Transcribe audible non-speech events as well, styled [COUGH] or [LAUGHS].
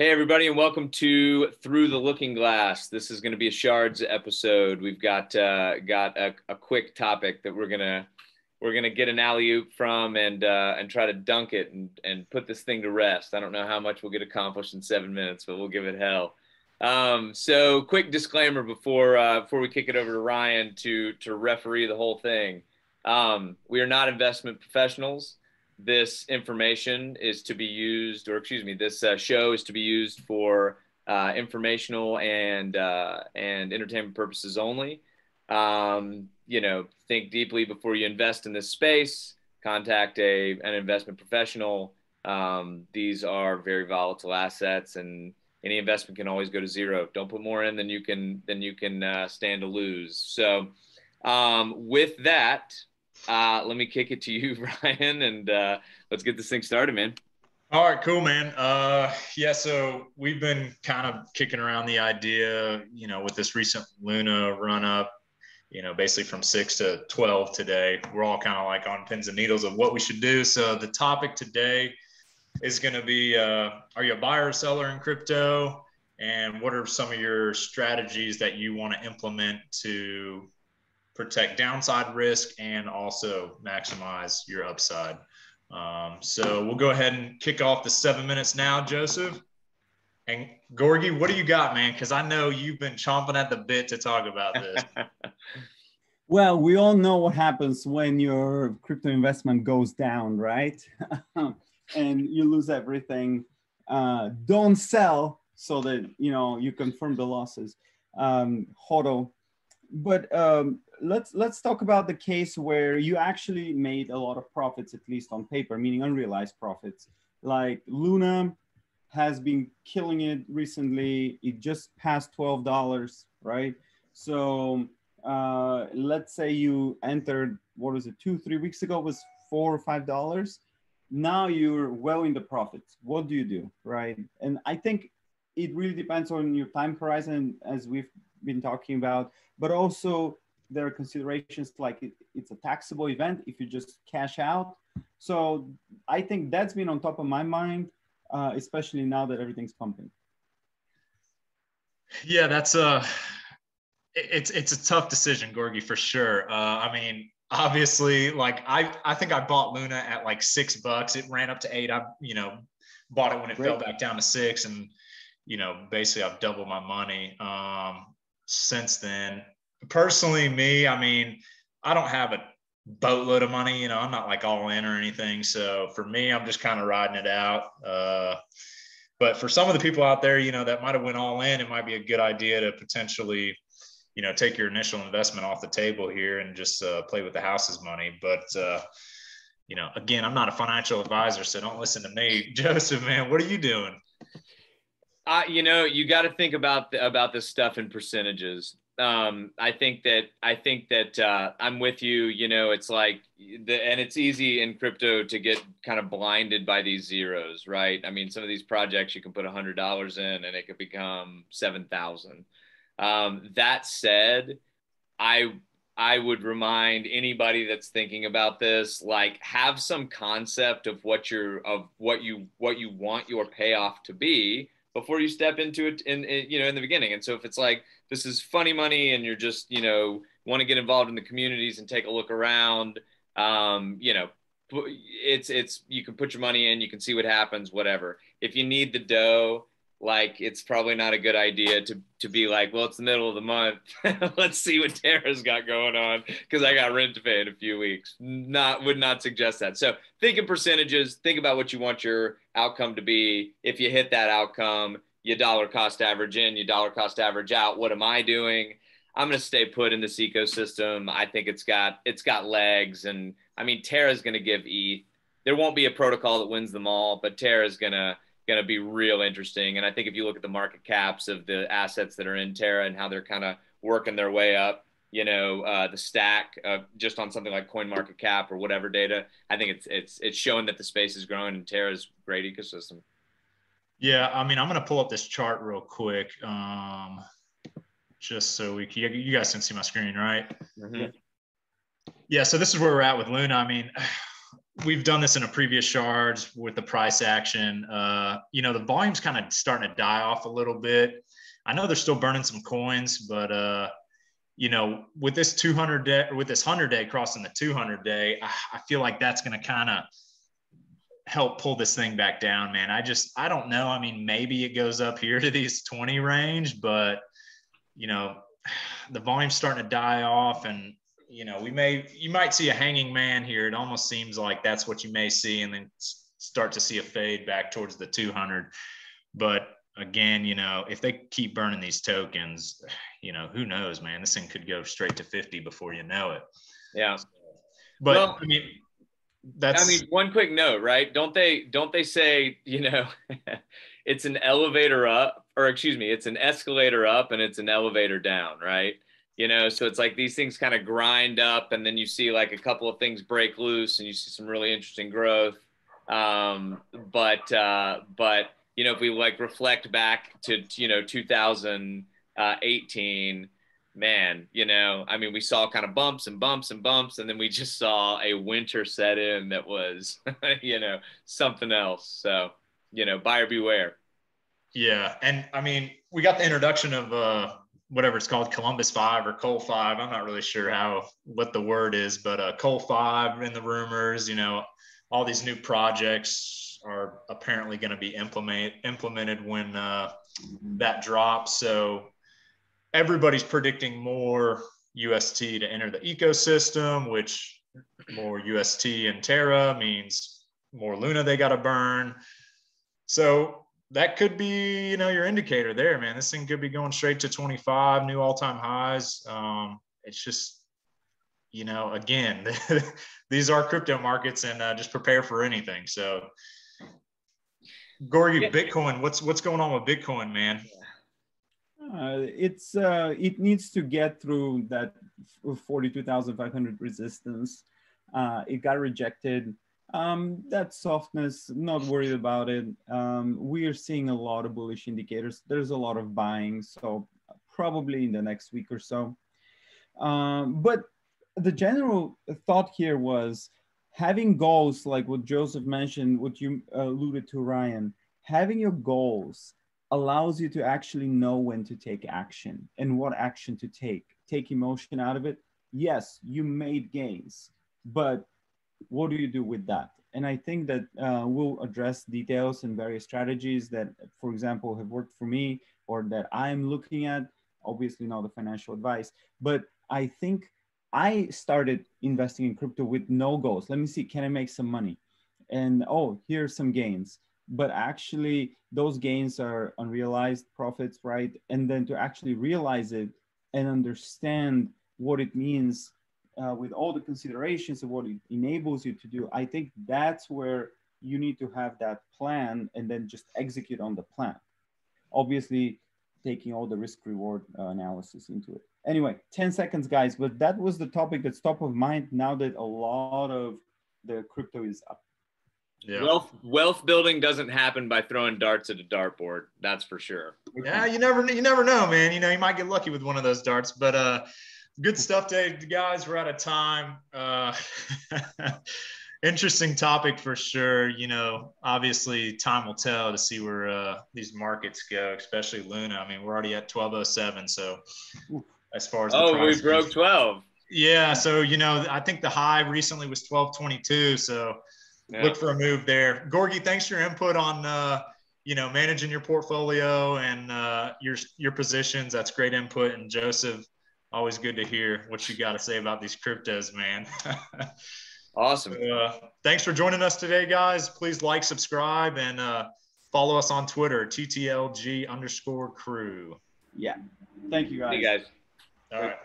Hey, everybody, and welcome to Through the Looking Glass. This is going to be a Shards episode. We've got uh, got a, a, quick topic that we're gonna we're gonna get an alley oop from and uh, and try to dunk it and and put this thing to rest. I don't know how much we'll get accomplished in seven minutes, but we'll give it hell. Um, so, quick disclaimer before uh, before we kick it over to Ryan to to referee the whole thing. Um, we are not investment professionals this information is to be used, or excuse me, this uh, show is to be used for uh, informational and uh, and entertainment purposes only. Um, you know, think deeply before you invest in this space. Contact a an investment professional. Um, these are very volatile assets, and any investment can always go to zero. Don't put more in than you can than you can uh, stand to lose. So, um, with that, uh, let me kick it to you, [LAUGHS] Ryan, and uh, let's get this thing started, man. All right, cool, man. Uh, yeah, so we've been kind of kicking around the idea, you know, with this recent Luna run up, you know, basically from six to 12 today. We're all kind of like on pins and needles of what we should do. So the topic today is going to be uh, Are you a buyer or seller in crypto? And what are some of your strategies that you want to implement to protect downside risk and also maximize your upside. Um, so we'll go ahead and kick off the seven minutes now, Joseph. And Gorgie, what do you got, man? Because I know you've been chomping at the bit to talk about this. [LAUGHS] well, we all know what happens when your crypto investment goes down, right? [LAUGHS] and you lose everything. Uh, don't sell so that you know you confirm the losses. Um, HODL. But um, let's let's talk about the case where you actually made a lot of profits, at least on paper, meaning unrealized profits. Like Luna has been killing it recently. It just passed twelve dollars, right? So uh, let's say you entered what was it two three weeks ago was four or five dollars. Now you're well in the profits. What do you do, right? And I think it really depends on your time horizon, as we've been talking about, but also there are considerations like it, it's a taxable event if you just cash out. So I think that's been on top of my mind, uh, especially now that everything's pumping. Yeah, that's a it's it's a tough decision, Gorgie, for sure. Uh, I mean, obviously, like I I think I bought Luna at like six bucks. It ran up to eight. I you know bought it when it Great. fell back down to six, and you know basically I've doubled my money um, since then personally, me, I mean, I don't have a boatload of money. You know, I'm not like all in or anything. So for me, I'm just kind of riding it out. Uh, but for some of the people out there, you know, that might have went all in, it might be a good idea to potentially, you know, take your initial investment off the table here and just uh, play with the house's money. But uh, you know, again, I'm not a financial advisor, so don't listen to me, [LAUGHS] Joseph. Man, what are you doing? Uh, you know, you got to think about the, about this stuff in percentages um, I think that I think that uh, I'm with you. You know, it's like the and it's easy in crypto to get kind of blinded by these zeros, right? I mean, some of these projects you can put a hundred dollars in and it could become seven thousand. Um, that said, I I would remind anybody that's thinking about this, like have some concept of what your of what you what you want your payoff to be before you step into it in, in you know in the beginning. And so if it's like this is funny money and you're just you know want to get involved in the communities and take a look around um, you know it's it's you can put your money in you can see what happens whatever if you need the dough like it's probably not a good idea to to be like well it's the middle of the month [LAUGHS] let's see what Terra's got going on because i got rent to pay in a few weeks not would not suggest that so think in percentages think about what you want your outcome to be if you hit that outcome you dollar cost average in, you dollar cost average out. What am I doing? I'm going to stay put in this ecosystem. I think it's got it's got legs, and I mean Terra's going to give ETH. There won't be a protocol that wins them all, but Terra's going to going to be real interesting. And I think if you look at the market caps of the assets that are in Terra and how they're kind of working their way up, you know, uh, the stack uh, just on something like Coin Market Cap or whatever data, I think it's it's it's showing that the space is growing and Terra's great ecosystem. Yeah, I mean, I'm going to pull up this chart real quick, um, just so we can, you guys can see my screen, right? Mm-hmm. Yeah. So this is where we're at with Luna. I mean, we've done this in a previous charge with the price action. Uh, you know, the volume's kind of starting to die off a little bit. I know they're still burning some coins, but uh, you know, with this 200 day, with this 100 day crossing the 200 day, I, I feel like that's going to kind of help pull this thing back down, man. I just, I don't know. I mean, maybe it goes up here to these 20 range, but you know, [SIGHS] the volume's starting to die off and you know, we may you might see a hanging man here. It almost seems like that's what you may see, and then start to see a fade back towards the 200. But again, you know, if they keep burning these tokens, you know, who knows, man? This thing could go straight to 50 before you know it. Yeah. But well, I mean, that's. I mean, one quick note, right? Don't they? Don't they say, you know, [LAUGHS] it's an elevator up, or excuse me, it's an escalator up and it's an elevator down, right? You know so it's like these things kind of grind up and then you see like a couple of things break loose and you see some really interesting growth. Um, but uh, but you know if we like reflect back to you know 2018 man you know i mean we saw kind of bumps and bumps and bumps and then we just saw a winter set in that was [LAUGHS] you know something else. So you know buyer beware. Yeah and i mean we got the introduction of uh whatever it's called, Columbus Five or Col Five. I'm not really sure how what the word is, but uh, Col Five in the rumors. You know, all these new projects are apparently going to be implement implemented when uh, that drops. So everybody's predicting more UST to enter the ecosystem, which more UST and Terra means more Luna they got to burn. So that could be, you know, your indicator there, man. This thing could be going straight to 25 new all-time highs. Um, it's just, you know, again, [LAUGHS] these are crypto markets, and uh, just prepare for anything. So, Gorgie, yeah. Bitcoin, what's what's going on with Bitcoin, man? Uh, it's uh, it needs to get through that 42,500 resistance. Uh, it got rejected um, that softness, not worried about it. Um, we are seeing a lot of bullish indicators. There's a lot of buying, so probably in the next week or so. Um, but the general thought here was having goals, like what Joseph mentioned, what you alluded to, Ryan, having your goals allows you to actually know when to take action and what action to take. Take emotion out of it. Yes, you made gains, but what do you do with that? And I think that uh, we'll address details and various strategies that, for example, have worked for me or that I'm looking at. Obviously, not the financial advice, but I think I started investing in crypto with no goals. Let me see, can I make some money? And oh, here's some gains. But actually, those gains are unrealized profits, right? And then to actually realize it and understand what it means uh, with all the considerations of what it enables you to do, I think that's where you need to have that plan and then just execute on the plan. Obviously, taking all the risk reward uh, analysis into it. Anyway, 10 seconds, guys, but that was the topic that's top of mind now that a lot of the crypto is up. Yeah. Wealth wealth building doesn't happen by throwing darts at a dartboard. That's for sure. Yeah, you never you never know, man. You know, you might get lucky with one of those darts, but uh good stuff, Dave. Guys, we're out of time. Uh, [LAUGHS] interesting topic for sure. You know, obviously, time will tell to see where uh, these markets go, especially Luna. I mean, we're already at 1207. So, as far as oh, we broke 12. Yeah. So, you know, I think the high recently was 1222. So, yeah. look for a move there. Gorgie, thanks for your input on. Uh, you know, managing your portfolio and uh, your your positions. That's great input. And Joseph, always good to hear what you got to say about these cryptos, man. [LAUGHS] awesome. Uh, thanks for joining us today, guys. Please like, subscribe, and uh, follow us on Twitter, TTLG underscore crew. Yeah. Thank you, guys. Hey, guys. All right.